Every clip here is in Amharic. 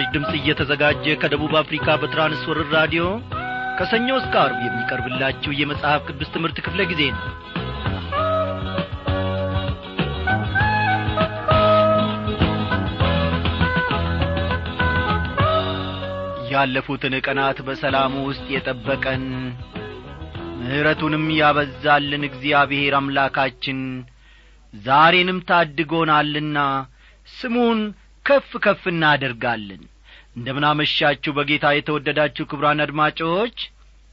ይህ ምስራች ድምፅ እየተዘጋጀ ከደቡብ አፍሪካ በትራንስወርር ራዲዮ ከሰኞ እስከ አርብ የሚቀርብላችሁ የመጽሐፍ ቅዱስ ትምህርት ክፍለ ጊዜ ነው። ያለፉትን ቀናት በሰላሙ ውስጥ የጠበቀን ምሕረቱንም ያበዛልን እግዚአብሔር አምላካችን ዛሬንም ታድጎናልና ስሙን ከፍ ከፍ እናደርጋለን እንደምናመሻችሁ በጌታ የተወደዳችሁ ክብራን አድማጮች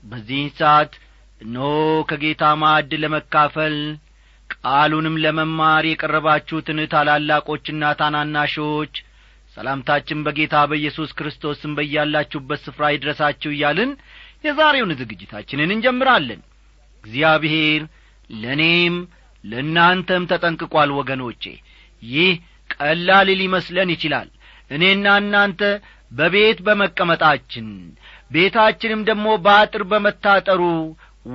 በዚህን ሰዓት እነሆ ከጌታ ማዕድ ለመካፈል ቃሉንም ለመማር የቀረባችሁትን ታላላቆችና ታናናሾች ሰላምታችን በጌታ በኢየሱስ ክርስቶስም በያላችሁበት ስፍራ ይድረሳችሁ እያልን የዛሬውን ዝግጅታችንን እንጀምራለን። እግዚአብሔር ለእኔም ለእናንተም ተጠንቅቋል ወገኖቼ። ይህ ቀላል ሊመስለን ይችላል። እኔና እናንተ በቤት በመቀመጣችን ቤታችንም ደግሞ በአጥር በመታጠሩ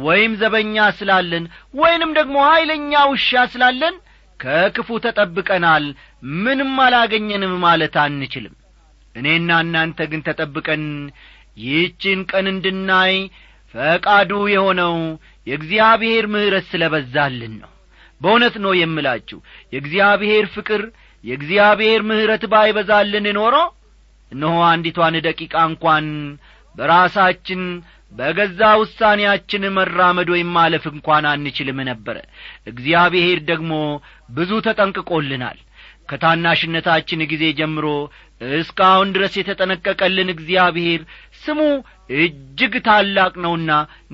ወይም ዘበኛ ስላለን ወይንም ደግሞ ኀይለኛ ውሻ ስላለን ከክፉ ተጠብቀናል ምንም አላገኘንም ማለት አንችልም። እኔና እናንተ ግን ተጠብቀን ይህችን ቀን እንድናይ ፈቃዱ የሆነው የእግዚአብሔር ምሕረት ስለ በዛልን ነው። በእውነት ነው የምላችሁ የእግዚአብሔር ፍቅር የእግዚአብሔር ምሕረት ባይበዛልን ኖሮ እነሆ አንዲቷን ደቂቃ እንኳን በራሳችን በገዛ ውሳኔያችን መራመድ ወይም ማለፍ እንኳን አንችልም ነበረ እግዚአብሔር ደግሞ ብዙ ተጠንቅቆልናል። ከታናሽነታችን ጊዜ ጀምሮ እስካሁን ድረስ የተጠነቀቀልን እግዚአብሔር ስሙ እጅግ ታላቅ ነውና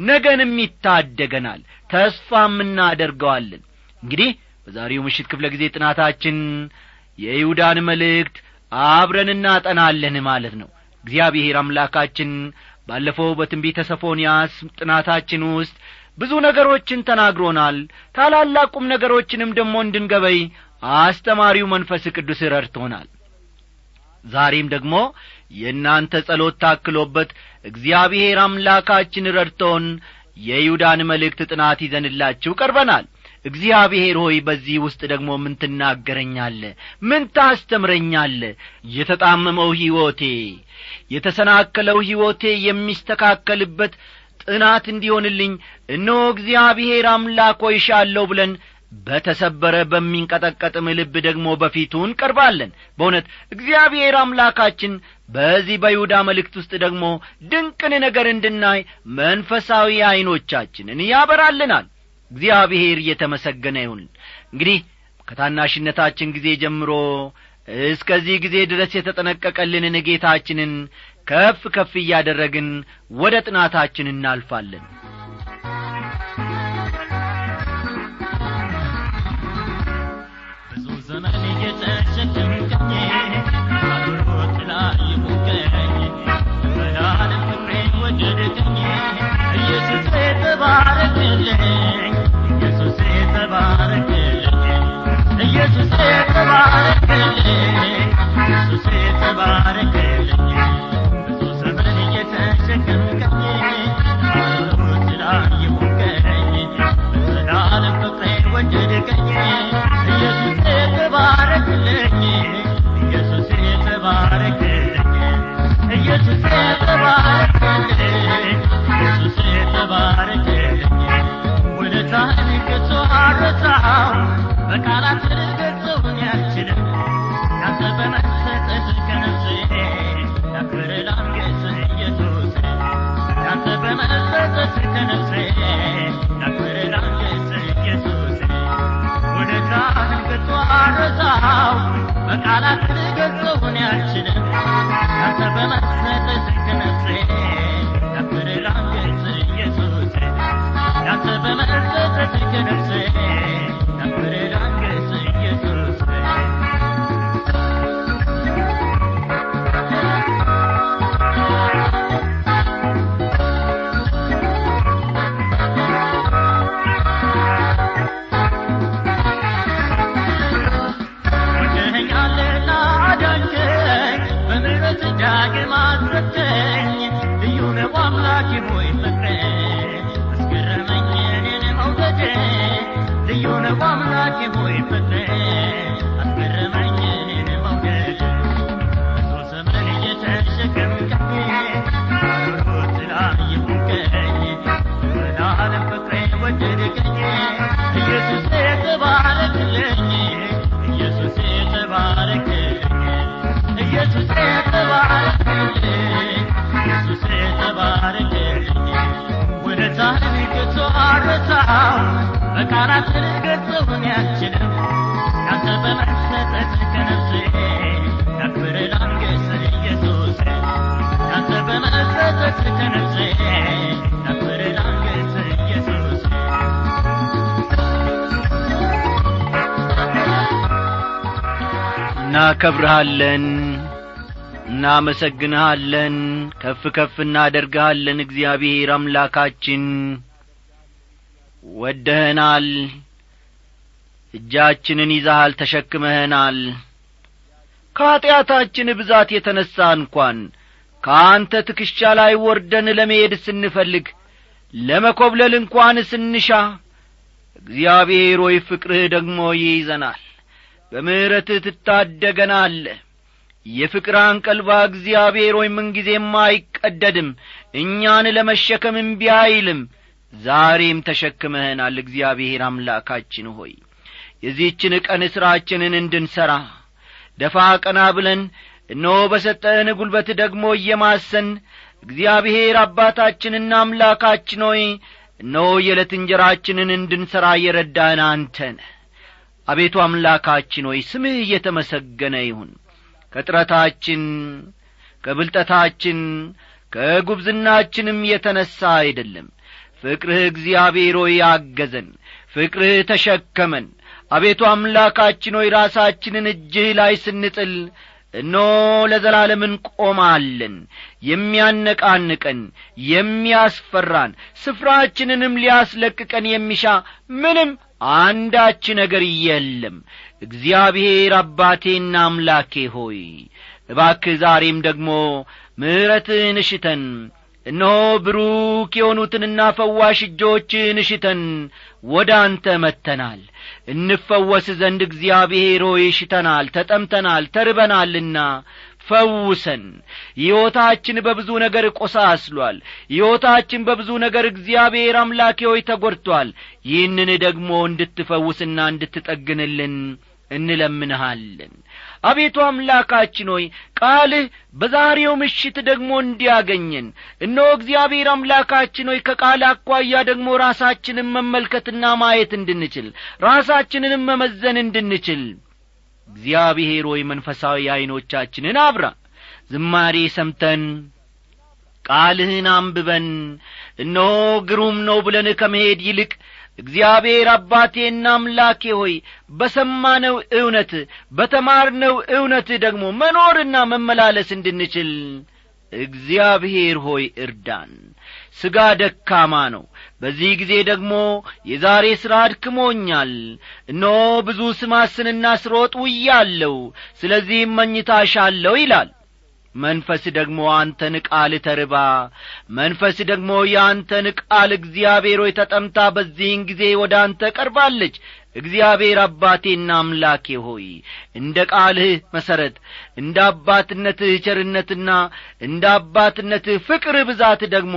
ነገንም ይታደገናል ተስፋም እናደርገዋለን። እንግዲህ በዛሬው ምሽት ክፍለ ጊዜ ጥናታችን የይሁዳን መልእክት አብረን እናጠናለን ማለት ነው። እግዚአብሔር አምላካችን ባለፈው በትንቢተ ሰፎንያስ ጥናታችን ውስጥ ብዙ ነገሮችን ተናግሮናል። ታላላቁም ነገሮችንም ደግሞ እንድንገበይ አስተማሪው መንፈስ ቅዱስ ረድቶናል። ዛሬም ደግሞ የእናንተ ጸሎት ታክሎበት እግዚአብሔር አምላካችን ረድቶን የይሁዳን መልእክት ጥናት ይዘንላችሁ ቀርበናል እግዚአብሔር ሆይ በዚህ ውስጥ ደግሞ ምን ትናገረኛለ? ምን ታስተምረኛለ? የተጣመመው ሕይወቴ የተሰናከለው ሕይወቴ የሚስተካከልበት ጥናት እንዲሆንልኝ እነሆ እግዚአብሔር አምላክ ሆይሻለሁ ብለን በተሰበረ በሚንቀጠቀጥም ልብ ደግሞ በፊቱ እንቀርባለን። በእውነት እግዚአብሔር አምላካችን በዚህ በይሁዳ መልእክት ውስጥ ደግሞ ድንቅን ነገር እንድናይ መንፈሳዊ ዐይኖቻችንን ያበራልናል እግዚአብሔር እየተመሰገነ ይሁን። እንግዲህ ከታናሽነታችን ጊዜ ጀምሮ እስከዚህ ጊዜ ድረስ የተጠነቀቀልንን ጌታችንን ከፍ ከፍ እያደረግን ወደ ጥናታችን እናልፋለን በቃላት በቃላት ልገልጸውን አልችልም ያንተ በመሰጠት ከነፍሴ ያክብር ላንገስ ኢየሱስ ያንተ በመሰጠት ከነፍሴ ያክብር ከቶ አልረሳም በቃላት ልገልጸውን ያልችልም ያንተ በመሰጠት ከነፍሴ ያክብር ላንገስ ኢየሱስ ያንተ በመሰጠት ከነፍሴ እናከብርሃለን እናመሰግንሃለን ከፍ ከፍ እናደርግሃለን እግዚአብሔር አምላካችን ወደኸናል እጃችንን ይዛሃል ተሸክመኸናል ከኀጢአታችን ብዛት የተነሣ እንኳን ከአንተ ትከሻ ላይ ወርደን ለመሄድ ስንፈልግ ለመኰብለል እንኳን ስንሻ እግዚአብሔር ሆይ ፍቅርህ ደግሞ ይይዘናል። በምሕረትህ ትታደገናለህ። የፍቅር አንቀልባ እግዚአብሔር ሆይ ምንጊዜም አይቀደድም። እኛን ለመሸከም እምቢ አይልም ዛሬም ተሸክመህናል። እግዚአብሔር አምላካችን ሆይ የዚህችን ቀን ሥራችንን እንድንሠራ ደፋ ቀና ብለን እነሆ በሰጠህን ጒልበት ደግሞ እየማሰን እግዚአብሔር አባታችንና አምላካችን ሆይ እነሆ የዕለት እንጀራችንን እንድንሠራ እየረዳህን አንተነ አቤቱ አምላካችን ሆይ ስምህ እየተመሰገነ ይሁን። ከጥረታችን ከብልጠታችን ከጒብዝናችንም የተነሣ አይደለም ፍቅርህ እግዚአብሔር ሆይ አገዘን ፍቅርህ ተሸከመን። አቤቱ አምላካችን ሆይ ራሳችንን እጅህ ላይ ስንጥል እኖ ለዘላለም እንቆማለን። የሚያነቃንቀን የሚያስፈራን ስፍራችንንም ሊያስለቅቀን የሚሻ ምንም አንዳች ነገር የለም። እግዚአብሔር አባቴና አምላኬ ሆይ እባክህ ዛሬም ደግሞ ምሕረትህን እሽተን እነሆ ብሩክ የሆኑትንና ፈዋሽ እጆችህን እሽተን ወደ አንተ መጥተናል። እንፈወስ ዘንድ እግዚአብሔር ሆይ እሽተናል ተጠምተናል ተርበናልና ፈውሰን። ሕይወታችን በብዙ ነገር ቆሳስሏል። ሕይወታችን በብዙ ነገር እግዚአብሔር አምላኬ ሆይ ተጐድቶአል ይህንን ደግሞ እንድትፈውስና እንድትጠግንልን እንለምንሃለን አቤቱ አምላካችን ሆይ ቃልህ በዛሬው ምሽት ደግሞ እንዲያገኘን። እነሆ እግዚአብሔር አምላካችን ሆይ ከቃል አኳያ ደግሞ ራሳችንን መመልከትና ማየት እንድንችል ራሳችንንም መመዘን እንድንችል። እግዚአብሔር ሆይ መንፈሳዊ ዐይኖቻችንን አብራ ዝማሬ ሰምተን ቃልህን አንብበን እነሆ ግሩም ነው ብለን ከመሄድ ይልቅ እግዚአብሔር አባቴና አምላኬ ሆይ በሰማነው እውነት በተማርነው እውነት ደግሞ መኖርና መመላለስ እንድንችል እግዚአብሔር ሆይ እርዳን። ሥጋ ደካማ ነው። በዚህ ጊዜ ደግሞ የዛሬ ሥራ አድክሞኛል። እነሆ ብዙ ስማስንና ስሮጥ ውያለሁ። ስለዚህም መኝታሻለሁ ይላል መንፈስ ደግሞ አንተን ቃል ተርባ። መንፈስ ደግሞ የአንተን ቃል እግዚአብሔር ሆይ ተጠምታ በዚህን ጊዜ ወደ አንተ ቀርባለች። እግዚአብሔር አባቴና አምላኬ ሆይ እንደ ቃልህ መሠረት እንደ አባትነትህ ቸርነትና እንደ አባትነትህ ፍቅር ብዛት ደግሞ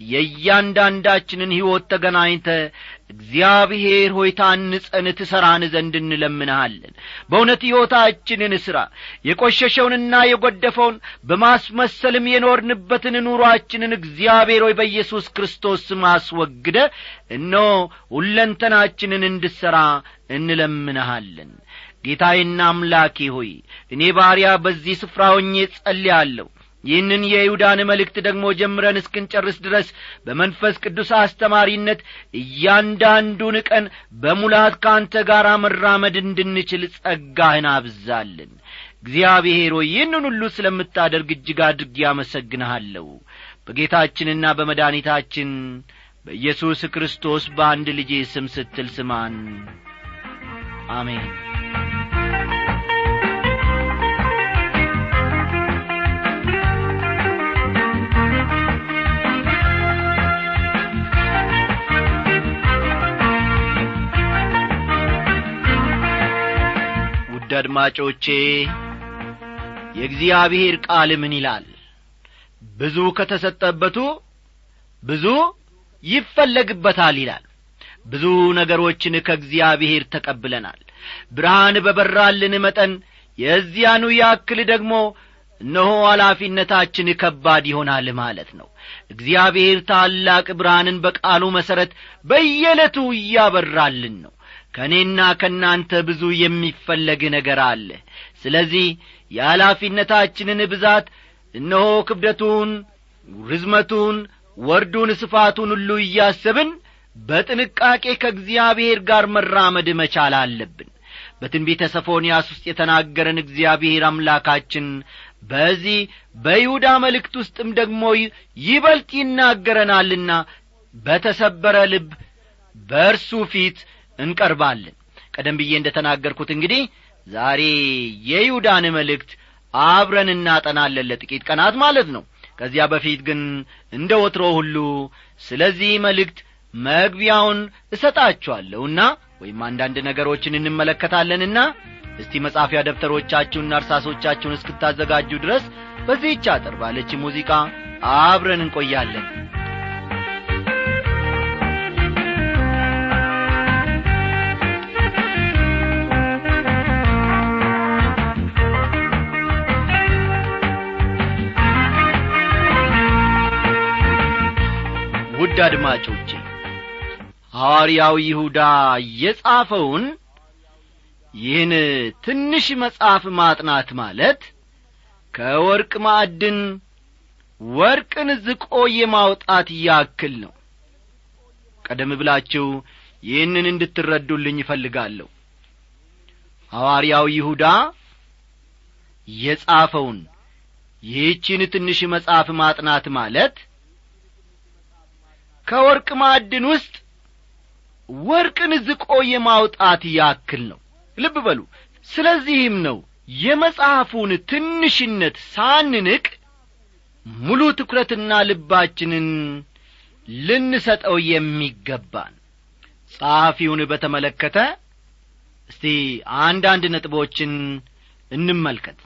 የእያንዳንዳችንን ሕይወት ተገናኝተ እግዚአብሔር ሆይ ታንጸን ትሠራን ዘንድ እንለምንሃለን። በእውነት ሕይወታችንን ሥራ። የቈሸሸውንና የጐደፈውን በማስመሰልም የኖርንበትን ኑሮአችንን እግዚአብሔር ሆይ በኢየሱስ ክርስቶስ ስም አስወግደ እነሆ ሁለንተናችንን እንድሠራ እንለምንሃለን። ጌታዬና አምላኬ ሆይ እኔ ባሪያ በዚህ ስፍራ ሆኜ ጸልያለሁ ይህንን የይሁዳን መልእክት ደግሞ ጀምረን እስክንጨርስ ድረስ በመንፈስ ቅዱስ አስተማሪነት እያንዳንዱን ቀን በሙላት ከአንተ ጋር መራመድ እንድንችል ጸጋህን አብዛልን። እግዚአብሔር ሆይ ይህንን ሁሉ ስለምታደርግ እጅግ አድርጌ አመሰግንሃለሁ። በጌታችንና በመድኃኒታችን በኢየሱስ ክርስቶስ በአንድ ልጄ ስም ስትል ስማን። አሜን አድማጮቼ የእግዚአብሔር ቃል ምን ይላል? ብዙ ከተሰጠበቱ ብዙ ይፈለግበታል ይላል። ብዙ ነገሮችን ከእግዚአብሔር ተቀብለናል። ብርሃን በበራልን መጠን የዚያኑ ያክል ደግሞ እነሆ ኃላፊነታችን ከባድ ይሆናል ማለት ነው። እግዚአብሔር ታላቅ ብርሃንን በቃሉ መሠረት በየዕለቱ እያበራልን ነው ከእኔና ከእናንተ ብዙ የሚፈለግ ነገር አለ። ስለዚህ የኃላፊነታችንን ብዛት እነሆ ክብደቱን ርዝመቱን ወርዱን ስፋቱን ሁሉ እያሰብን በጥንቃቄ ከእግዚአብሔር ጋር መራመድ መቻል አለብን። በትንቢተ ሰፎንያስ ውስጥ የተናገረን እግዚአብሔር አምላካችን በዚህ በይሁዳ መልእክት ውስጥም ደግሞ ይበልጥ ይናገረናልና በተሰበረ ልብ በእርሱ ፊት እንቀርባለን። ቀደም ብዬ እንደ ተናገርኩት እንግዲህ ዛሬ የይሁዳን መልእክት አብረን እናጠናለን ለጥቂት ቀናት ማለት ነው። ከዚያ በፊት ግን እንደ ወትሮ ሁሉ ስለዚህ መልእክት መግቢያውን እሰጣችኋለሁና ወይም አንዳንድ ነገሮችን እንመለከታለንና እስቲ መጻፊያ ደብተሮቻችሁንና እርሳሶቻችሁን እስክታዘጋጁ ድረስ በዚህች አጠር ባለች ሙዚቃ አብረን እንቆያለን ውድ አድማጮቼ ሐዋርያው ይሁዳ የጻፈውን ይህን ትንሽ መጽሐፍ ማጥናት ማለት ከወርቅ ማዕድን ወርቅን ዝቆ የማውጣት ያክል ነው። ቀደም ብላችሁ ይህንን እንድትረዱልኝ ይፈልጋለሁ ሐዋርያው ይሁዳ የጻፈውን ይህችን ትንሽ መጽሐፍ ማጥናት ማለት ከወርቅ ማዕድን ውስጥ ወርቅን ዝቆ የማውጣት ያክል ነው። ልብ በሉ። ስለዚህም ነው የመጽሐፉን ትንሽነት ሳንንቅ ሙሉ ትኩረትና ልባችንን ልንሰጠው የሚገባን። ጸሐፊውን በተመለከተ እስቲ አንዳንድ ነጥቦችን እንመልከት።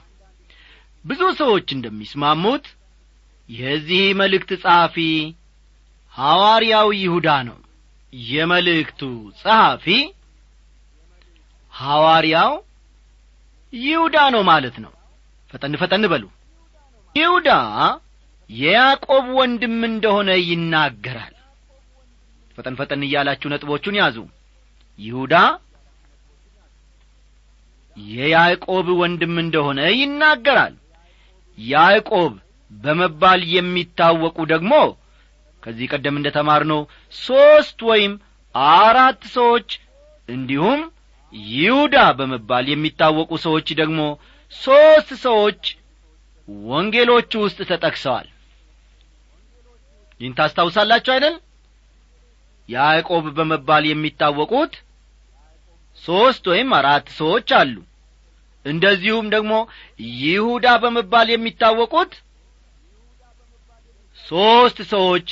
ብዙ ሰዎች እንደሚስማሙት የዚህ መልእክት ጸሐፊ ሐዋርያው ይሁዳ ነው። የመልእክቱ ጸሐፊ ሐዋርያው ይሁዳ ነው ማለት ነው። ፈጠን ፈጠን በሉ። ይሁዳ የያዕቆብ ወንድም እንደሆነ ይናገራል። ፈጠን ፈጠን እያላችሁ ነጥቦቹን ያዙ። ይሁዳ የያዕቆብ ወንድም እንደሆነ ይናገራል። ያዕቆብ በመባል የሚታወቁ ደግሞ ከዚህ ቀደም እንደ ተማርነው ሦስት ወይም አራት ሰዎች እንዲሁም ይሁዳ በመባል የሚታወቁ ሰዎች ደግሞ ሦስት ሰዎች ወንጌሎቹ ውስጥ ተጠቅሰዋል። ይህን ታስታውሳላችሁ አይደል? ያዕቆብ በመባል የሚታወቁት ሦስት ወይም አራት ሰዎች አሉ። እንደዚሁም ደግሞ ይሁዳ በመባል የሚታወቁት ሦስት ሰዎች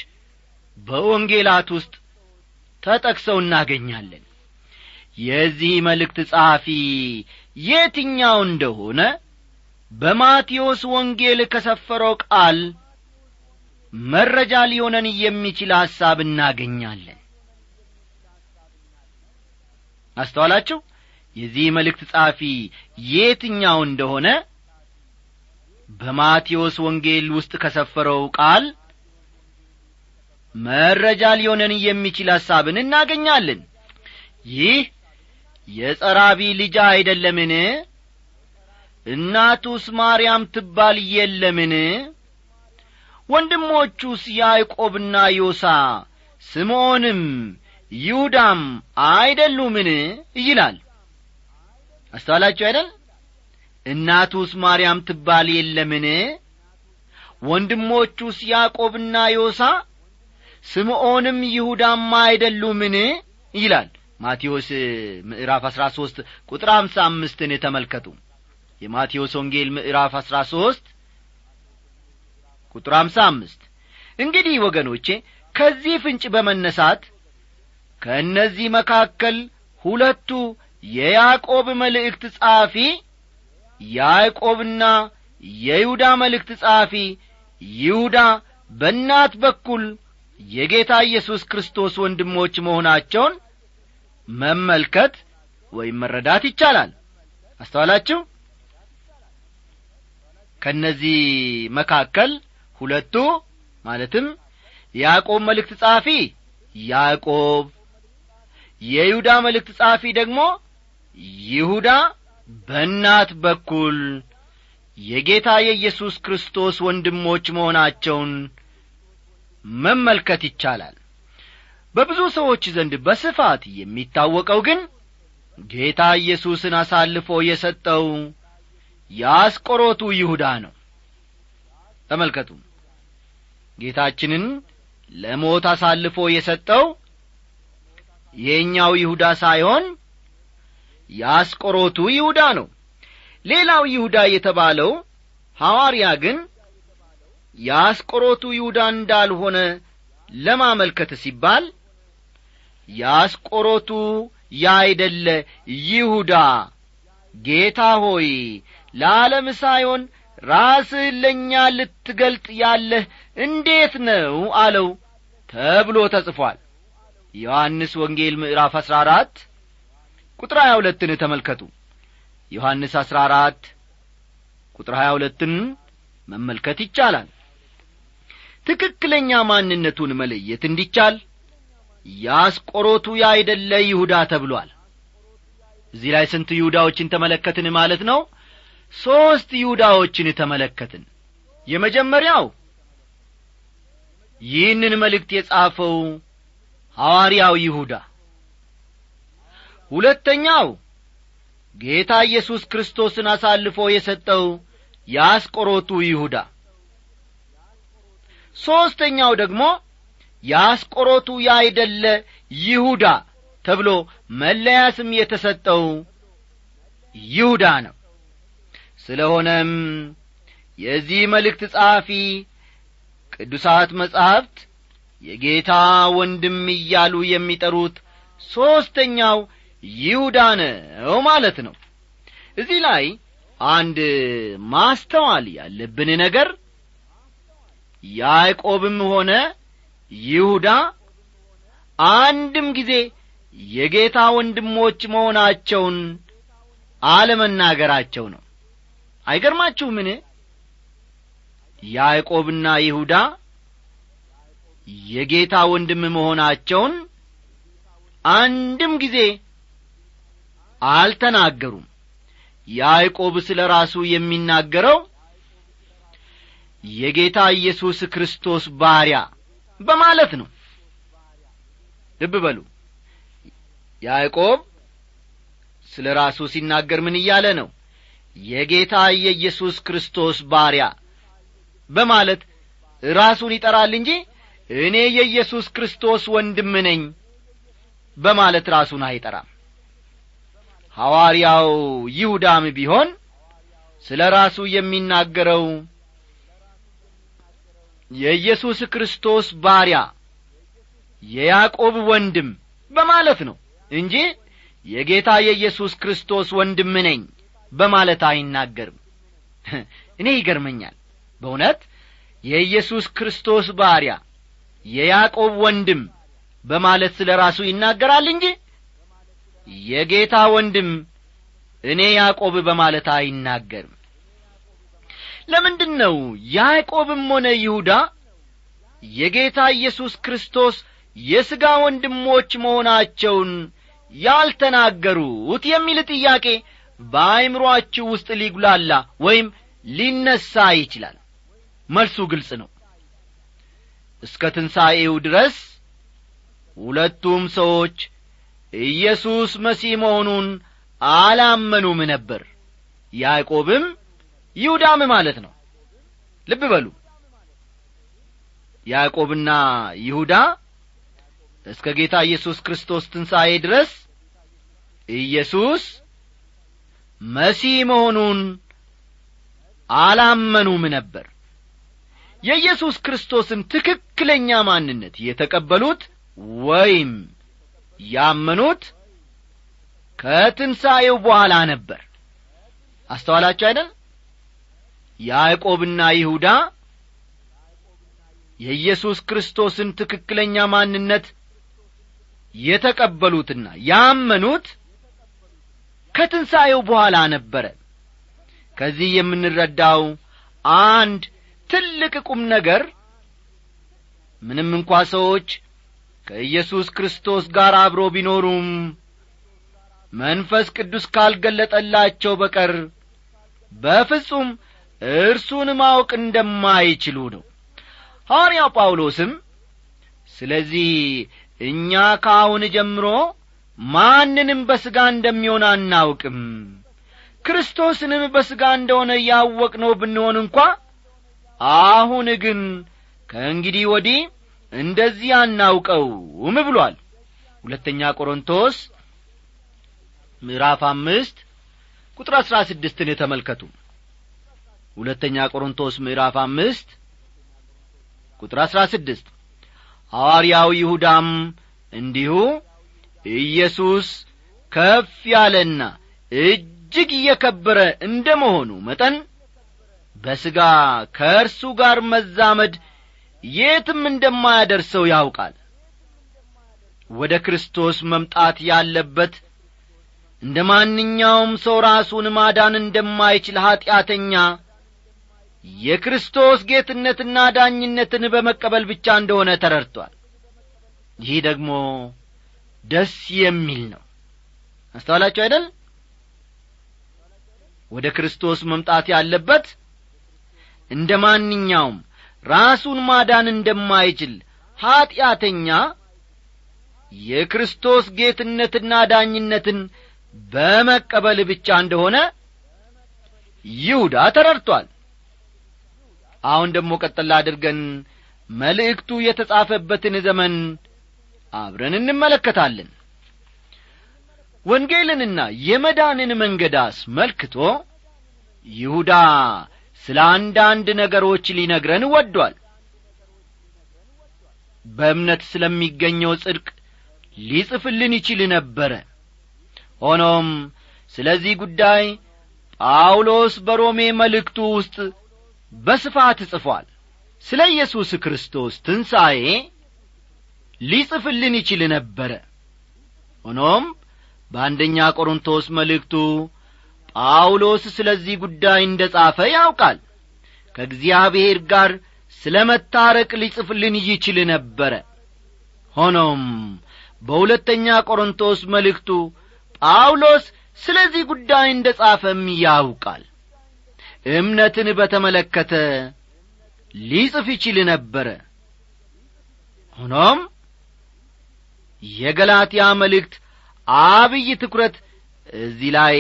በወንጌላት ውስጥ ተጠቅሰው እናገኛለን። የዚህ መልእክት ጸሐፊ የትኛው እንደሆነ በማቴዎስ ወንጌል ከሰፈረው ቃል መረጃ ሊሆነን የሚችል ሐሳብ እናገኛለን። አስተዋላችሁ? የዚህ መልእክት ጸሐፊ የትኛው እንደሆነ በማቴዎስ ወንጌል ውስጥ ከሰፈረው ቃል መረጃ ሊሆነን የሚችል ሐሳብን እናገኛለን። ይህ የጸራቢ ልጅ አይደለምን? እናቱስ ማርያም ትባል የለምን? ወንድሞቹስ ያዕቆብና ዮሳ ስምዖንም ይሁዳም አይደሉምን? ይላል። አስተዋላችሁ አይደል? እናቱስ ማርያም ትባል የለምን? ወንድሞቹስ ያዕቆብና ዮሳ ስምዖንም ይሁዳም አይደሉምን? ይላል ማቴዎስ ምዕራፍ አሥራ ሦስት ቁጥር አምሳ አምስትን ተመልከቱ። የማቴዎስ ወንጌል ምዕራፍ አሥራ ሦስት ቁጥር አምሳ አምስት እንግዲህ ወገኖቼ ከዚህ ፍንጭ በመነሳት ከእነዚህ መካከል ሁለቱ የያዕቆብ መልእክት ጸሐፊ ያዕቆብና የይሁዳ መልእክት ጸሐፊ ይሁዳ በእናት በኩል የጌታ ኢየሱስ ክርስቶስ ወንድሞች መሆናቸውን መመልከት ወይም መረዳት ይቻላል። አስተዋላችሁ? ከእነዚህ መካከል ሁለቱ ማለትም የያዕቆብ መልእክት ጸሐፊ ያዕቆብ የይሁዳ መልእክት ጸሐፊ ደግሞ ይሁዳ በእናት በኩል የጌታ የኢየሱስ ክርስቶስ ወንድሞች መሆናቸውን መመልከት ይቻላል። በብዙ ሰዎች ዘንድ በስፋት የሚታወቀው ግን ጌታ ኢየሱስን አሳልፎ የሰጠው የአስቆሮቱ ይሁዳ ነው። ተመልከቱ። ጌታችንን ለሞት አሳልፎ የሰጠው የእኛው ይሁዳ ሳይሆን የአስቆሮቱ ይሁዳ ነው። ሌላው ይሁዳ የተባለው ሐዋርያ ግን የአስቆሮቱ ይሁዳ እንዳልሆነ ለማመልከት ሲባል የአስቆሮቱ ያይደለ ይሁዳ ጌታ ሆይ ለዓለም ሳይሆን ራስህ ለእኛ ልትገልጥ ያለህ እንዴት ነው አለው ተብሎ ተጽፏል። ዮሐንስ ወንጌል ምዕራፍ አሥራ አራት ቁጥር ሀያ ሁለትን ተመልከቱ። ዮሐንስ አሥራ አራት ቁጥር ሀያ ሁለትን መመልከት ይቻላል ትክክለኛ ማንነቱን መለየት እንዲቻል የአስቆሮቱ ያይደለ ይሁዳ ተብሏል። እዚህ ላይ ስንት ይሁዳዎችን ተመለከትን ማለት ነው? ሦስት ይሁዳዎችን ተመለከትን። የመጀመሪያው ይህንን መልእክት የጻፈው ሐዋርያው ይሁዳ። ሁለተኛው ጌታ ኢየሱስ ክርስቶስን አሳልፎ የሰጠው የአስቆሮቱ ይሁዳ ሦስተኛው ደግሞ የአስቆሮቱ ያይደለ ይሁዳ ተብሎ መለያ ስም የተሰጠው ይሁዳ ነው። ስለሆነም የዚህ መልእክት ጸሐፊ ቅዱሳት መጻሕፍት የጌታ ወንድም እያሉ የሚጠሩት ሦስተኛው ይሁዳ ነው ማለት ነው። እዚህ ላይ አንድ ማስተዋል ያለብን ነገር ያዕቆብም ሆነ ይሁዳ አንድም ጊዜ የጌታ ወንድሞች መሆናቸውን አለመናገራቸው ነው። አይገርማችሁምን? ያዕቆብና ይሁዳ የጌታ ወንድም መሆናቸውን አንድም ጊዜ አልተናገሩም። ያዕቆብ ስለ ራሱ የሚናገረው የጌታ ኢየሱስ ክርስቶስ ባሪያ በማለት ነው። ልብ በሉ። ያዕቆብ ስለ ራሱ ሲናገር ምን እያለ ነው? የጌታ የኢየሱስ ክርስቶስ ባሪያ በማለት ራሱን ይጠራል እንጂ እኔ የኢየሱስ ክርስቶስ ወንድም ነኝ በማለት ራሱን አይጠራም። ሐዋርያው ይሁዳም ቢሆን ስለ ራሱ የሚናገረው የኢየሱስ ክርስቶስ ባሪያ የያዕቆብ ወንድም በማለት ነው እንጂ የጌታ የኢየሱስ ክርስቶስ ወንድም ነኝ በማለት አይናገርም። እኔ ይገርመኛል። በእውነት የኢየሱስ ክርስቶስ ባሪያ የያዕቆብ ወንድም በማለት ስለ ራሱ ይናገራል እንጂ የጌታ ወንድም እኔ ያዕቆብ በማለት አይናገርም ለምንድን ነው ያዕቆብም ሆነ ይሁዳ የጌታ ኢየሱስ ክርስቶስ የሥጋ ወንድሞች መሆናቸውን ያልተናገሩት የሚል ጥያቄ በአይምሮአችሁ ውስጥ ሊጉላላ ወይም ሊነሣ ይችላል? መልሱ ግልጽ ነው። እስከ ትንሣኤው ድረስ ሁለቱም ሰዎች ኢየሱስ መሲህ መሆኑን አላመኑም ነበር። ያዕቆብም ይሁዳም ማለት ነው። ልብ በሉ። ያዕቆብና ይሁዳ እስከ ጌታ ኢየሱስ ክርስቶስ ትንሣኤ ድረስ ኢየሱስ መሲህ መሆኑን አላመኑም ነበር። የኢየሱስ ክርስቶስን ትክክለኛ ማንነት የተቀበሉት ወይም ያመኑት ከትንሣኤው በኋላ ነበር። አስተዋላችሁ አይደል ያዕቆብና ይሁዳ የኢየሱስ ክርስቶስን ትክክለኛ ማንነት የተቀበሉትና ያመኑት ከትንሣኤው በኋላ ነበረ። ከዚህ የምንረዳው አንድ ትልቅ ቁም ነገር ምንም እንኳ ሰዎች ከኢየሱስ ክርስቶስ ጋር አብሮ ቢኖሩም መንፈስ ቅዱስ ካልገለጠላቸው በቀር በፍጹም እርሱን ማወቅ እንደማይችሉ ነው። ሐዋርያው ጳውሎስም ስለዚህ እኛ ከአሁን ጀምሮ ማንንም በሥጋ እንደሚሆን አናውቅም። ክርስቶስንም በሥጋ እንደሆነ ያወቅነው ብንሆን እንኳ አሁን ግን ከእንግዲህ ወዲህ እንደዚህ አናውቀውም ብሏል። ሁለተኛ ቆሮንቶስ ምዕራፍ አምስት ቁጥር አሥራ ስድስትን ተመልከቱ ሁለተኛ ቆሮንቶስ ምዕራፍ አምስት ቁጥር አሥራ ስድስት። ሐዋርያው ይሁዳም እንዲሁ ኢየሱስ ከፍ ያለና እጅግ እየከበረ እንደ መሆኑ መጠን በሥጋ ከእርሱ ጋር መዛመድ የትም እንደማያደርሰው ያውቃል። ወደ ክርስቶስ መምጣት ያለበት እንደ ማንኛውም ሰው ራሱን ማዳን እንደማይችል ኀጢአተኛ የክርስቶስ ጌትነትና ዳኝነትን በመቀበል ብቻ እንደሆነ ተረድቷል። ይህ ደግሞ ደስ የሚል ነው። አስተዋላችሁ አይደል? ወደ ክርስቶስ መምጣት ያለበት እንደ ማንኛውም ራሱን ማዳን እንደማይችል ኀጢአተኛ የክርስቶስ ጌትነትና ዳኝነትን በመቀበል ብቻ እንደሆነ ይሁዳ ተረድቷል አሁን ደግሞ ቀጠላ አድርገን መልእክቱ የተጻፈበትን ዘመን አብረን እንመለከታለን። ወንጌልንና የመዳንን መንገድ አስመልክቶ ይሁዳ ስለ አንዳንድ ነገሮች ሊነግረን ወዷል። በእምነት ስለሚገኘው ጽድቅ ሊጽፍልን ይችል ነበረ። ሆኖም ስለዚህ ጉዳይ ጳውሎስ በሮሜ መልእክቱ ውስጥ በስፋት ጽፏል። ስለ ኢየሱስ ክርስቶስ ትንሣኤ ሊጽፍልን ይችል ነበረ። ሆኖም በአንደኛ ቆሮንቶስ መልእክቱ ጳውሎስ ስለዚህ ጉዳይ እንደ ጻፈ ያውቃል። ከእግዚአብሔር ጋር ስለ መታረቅ ሊጽፍልን ይችል ነበረ። ሆኖም በሁለተኛ ቆሮንቶስ መልእክቱ ጳውሎስ ስለዚህ ጉዳይ እንደ ጻፈም ያውቃል እምነትን በተመለከተ ሊጽፍ ይችል ነበረ ሆኖም የገላትያ መልእክት አብይ ትኩረት እዚህ ላይ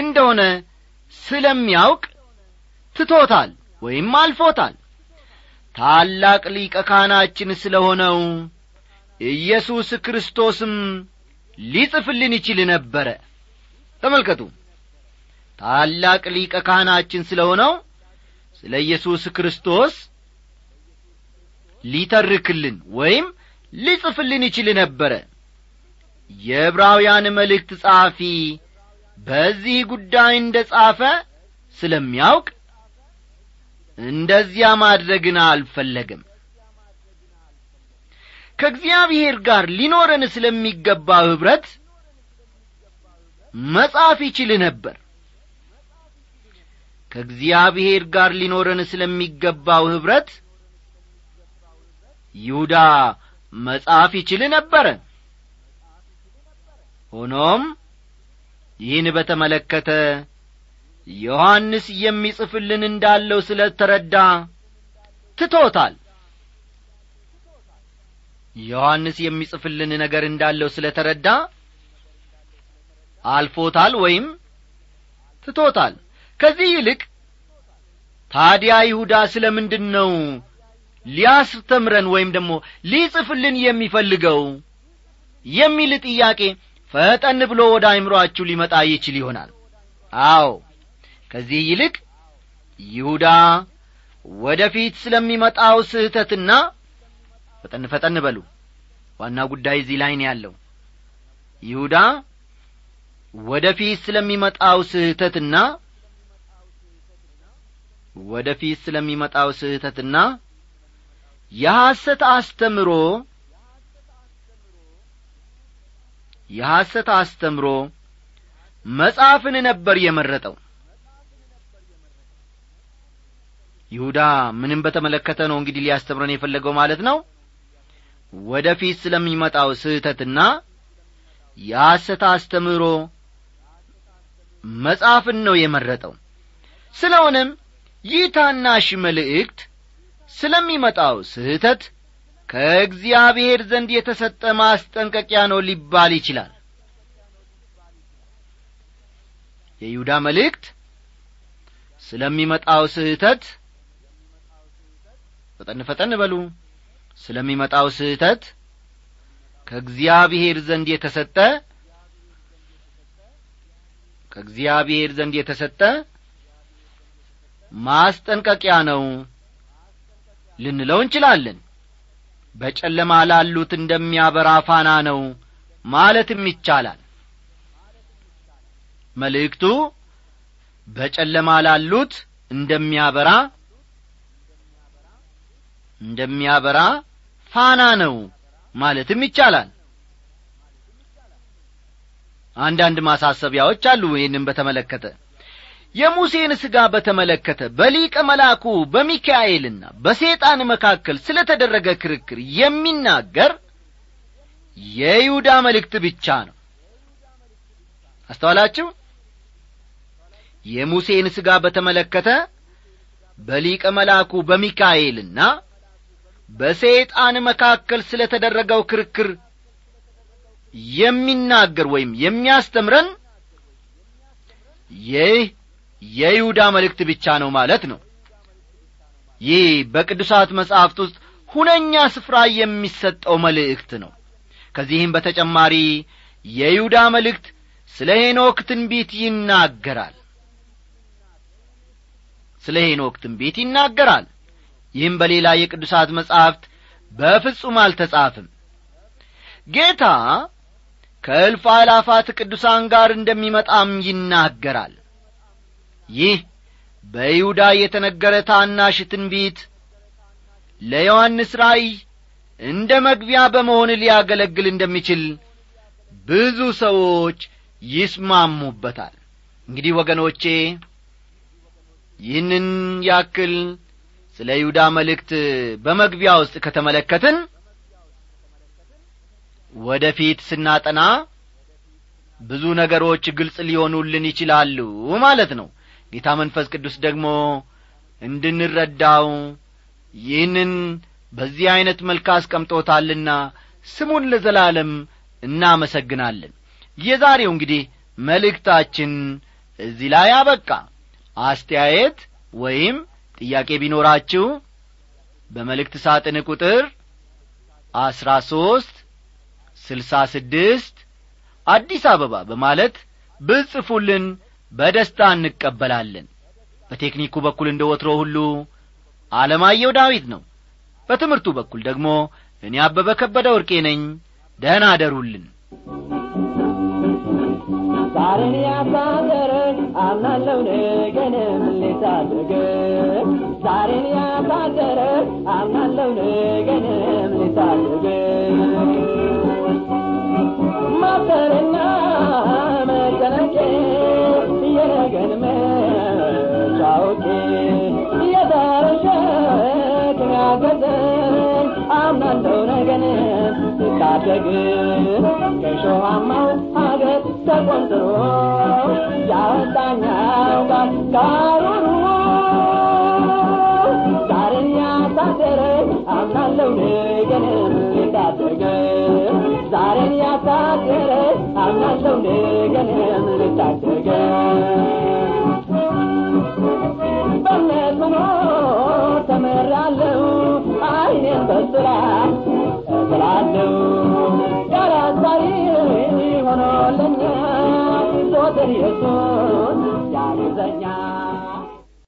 እንደሆነ ስለሚያውቅ ትቶታል ወይም አልፎታል። ታላቅ ሊቀ ካህናችን ስለ ሆነው ኢየሱስ ክርስቶስም ሊጽፍልን ይችል ነበረ። ተመልከቱ ታላቅ ሊቀ ካህናችን ስለ ሆነው ስለ ኢየሱስ ክርስቶስ ሊተርክልን ወይም ሊጽፍልን ይችል ነበረ። የዕብራውያን መልእክት ጸሐፊ በዚህ ጉዳይ እንደ ጻፈ ስለሚያውቅ እንደዚያ ማድረግን አልፈለግም ከእግዚአብሔር ጋር ሊኖረን ስለሚገባው ኅብረት መጻፍ ይችል ነበር ከእግዚአብሔር ጋር ሊኖረን ስለሚገባው ኅብረት ይሁዳ መጻፍ ይችል ነበረ። ሆኖም ይህን በተመለከተ ዮሐንስ የሚጽፍልን እንዳለው ስለ ተረዳ ትቶታል። ዮሐንስ የሚጽፍልን ነገር እንዳለው ስለ ተረዳ አልፎታል ወይም ትቶታል ከዚህ ይልቅ ታዲያ ይሁዳ ስለ ምንድን ነው ሊያስተምረን ወይም ደግሞ ሊጽፍልን የሚፈልገው የሚል ጥያቄ ፈጠን ብሎ ወደ አይምሮአችሁ ሊመጣ ይችል ይሆናል? አዎ። ከዚህ ይልቅ ይሁዳ ወደ ፊት ስለሚመጣው ስህተትና ፈጠን ፈጠን በሉ። ዋና ጉዳይ እዚህ ላይ ያለው። ይሁዳ ወደ ፊት ስለሚመጣው ስህተትና ወደ ፊት ስለሚመጣው ስህተትና የሐሰት አስተምሮ የሐሰት አስተምሮ መጽሐፍን ነበር የመረጠው። ይሁዳ ምንም በተመለከተ ነው እንግዲህ ሊያስተምረን የፈለገው ማለት ነው። ወደ ፊት ስለሚመጣው ስህተትና የሐሰት አስተምሮ መጽሐፍን ነው የመረጠው። ስለሆነም ይህ ታናሽ መልእክት ስለሚመጣው ስህተት ከእግዚአብሔር ዘንድ የተሰጠ ማስጠንቀቂያ ነው ሊባል ይችላል። የይሁዳ መልእክት ስለሚመጣው ስህተት ፈጠን ፈጠን በሉ። ስለሚመጣው ስህተት ከእግዚአብሔር ዘንድ የተሰጠ ከእግዚአብሔር ዘንድ የተሰጠ ማስጠንቀቂያ ነው ልንለው እንችላለን። በጨለማ ላሉት እንደሚያበራ ፋና ነው ማለትም ይቻላል። መልእክቱ በጨለማ ላሉት እንደሚያበራ እንደሚያበራ ፋና ነው ማለትም ይቻላል። አንዳንድ ማሳሰቢያዎች አሉ ይህንም በተመለከተ የሙሴን ሥጋ በተመለከተ በሊቀ መልአኩ በሚካኤልና በሰይጣን መካከል ስለ ተደረገ ክርክር የሚናገር የይሁዳ መልእክት ብቻ ነው። አስተዋላችሁ? የሙሴን ሥጋ በተመለከተ በሊቀ መልአኩ በሚካኤልና በሰይጣን መካከል ስለ ተደረገው ክርክር የሚናገር ወይም የሚያስተምረን ይህ የይሁዳ መልእክት ብቻ ነው ማለት ነው። ይህ በቅዱሳት መጻሕፍት ውስጥ ሁነኛ ስፍራ የሚሰጠው መልእክት ነው። ከዚህም በተጨማሪ የይሁዳ መልእክት ስለ ሄኖክ ትንቢት ይናገራል። ስለ ሄኖክ ትንቢት ይናገራል። ይህም በሌላ የቅዱሳት መጻሕፍት በፍጹም አልተጻፍም ጌታ ከእልፍ አላፋት ቅዱሳን ጋር እንደሚመጣም ይናገራል ይህ በይሁዳ የተነገረ ታናሽ ትንቢት ለዮሐንስ ራእይ እንደ መግቢያ በመሆን ሊያገለግል እንደሚችል ብዙ ሰዎች ይስማሙበታል። እንግዲህ ወገኖቼ ይህንን ያክል ስለ ይሁዳ መልእክት በመግቢያ ውስጥ ከተመለከትን ወደ ፊት ስናጠና ብዙ ነገሮች ግልጽ ሊሆኑልን ይችላሉ ማለት ነው ጌታ መንፈስ ቅዱስ ደግሞ እንድንረዳው ይህንን በዚህ ዐይነት መልክ አስቀምጦታልና ስሙን ለዘላለም እናመሰግናለን። የዛሬው እንግዲህ መልእክታችን እዚህ ላይ አበቃ። አስተያየት ወይም ጥያቄ ቢኖራችሁ በመልእክት ሳጥን ቁጥር አስራ ሦስት ስልሳ ስድስት አዲስ አበባ በማለት ብጽፉልን በደስታ እንቀበላለን። በቴክኒኩ በኩል እንደ ወትሮ ሁሉ አለማየሁ ዳዊት ነው። በትምህርቱ በኩል ደግሞ እኔ አበበ ከበደ ወርቄ ነኝ። ደህና አደሩልን። ዛሬን ያሳደረ አምናለው ነገንም ሊታደገ ዛሬን ያሳደረ አምናለው ነገንም ሊታደገ ልታደግ ከሾሃማው ሀገር ተቆንጥሮ ያወጣኛው ጋር ካሩሩ ዛሬን ያሳደረ አምናለው ነገንም ልታደገ ዛሬን ያሳደረ አምናለው ነገንም ልታደገ በእምነት መኖር ተምሬአለሁ አይኔን በስራ ስላለው ዳር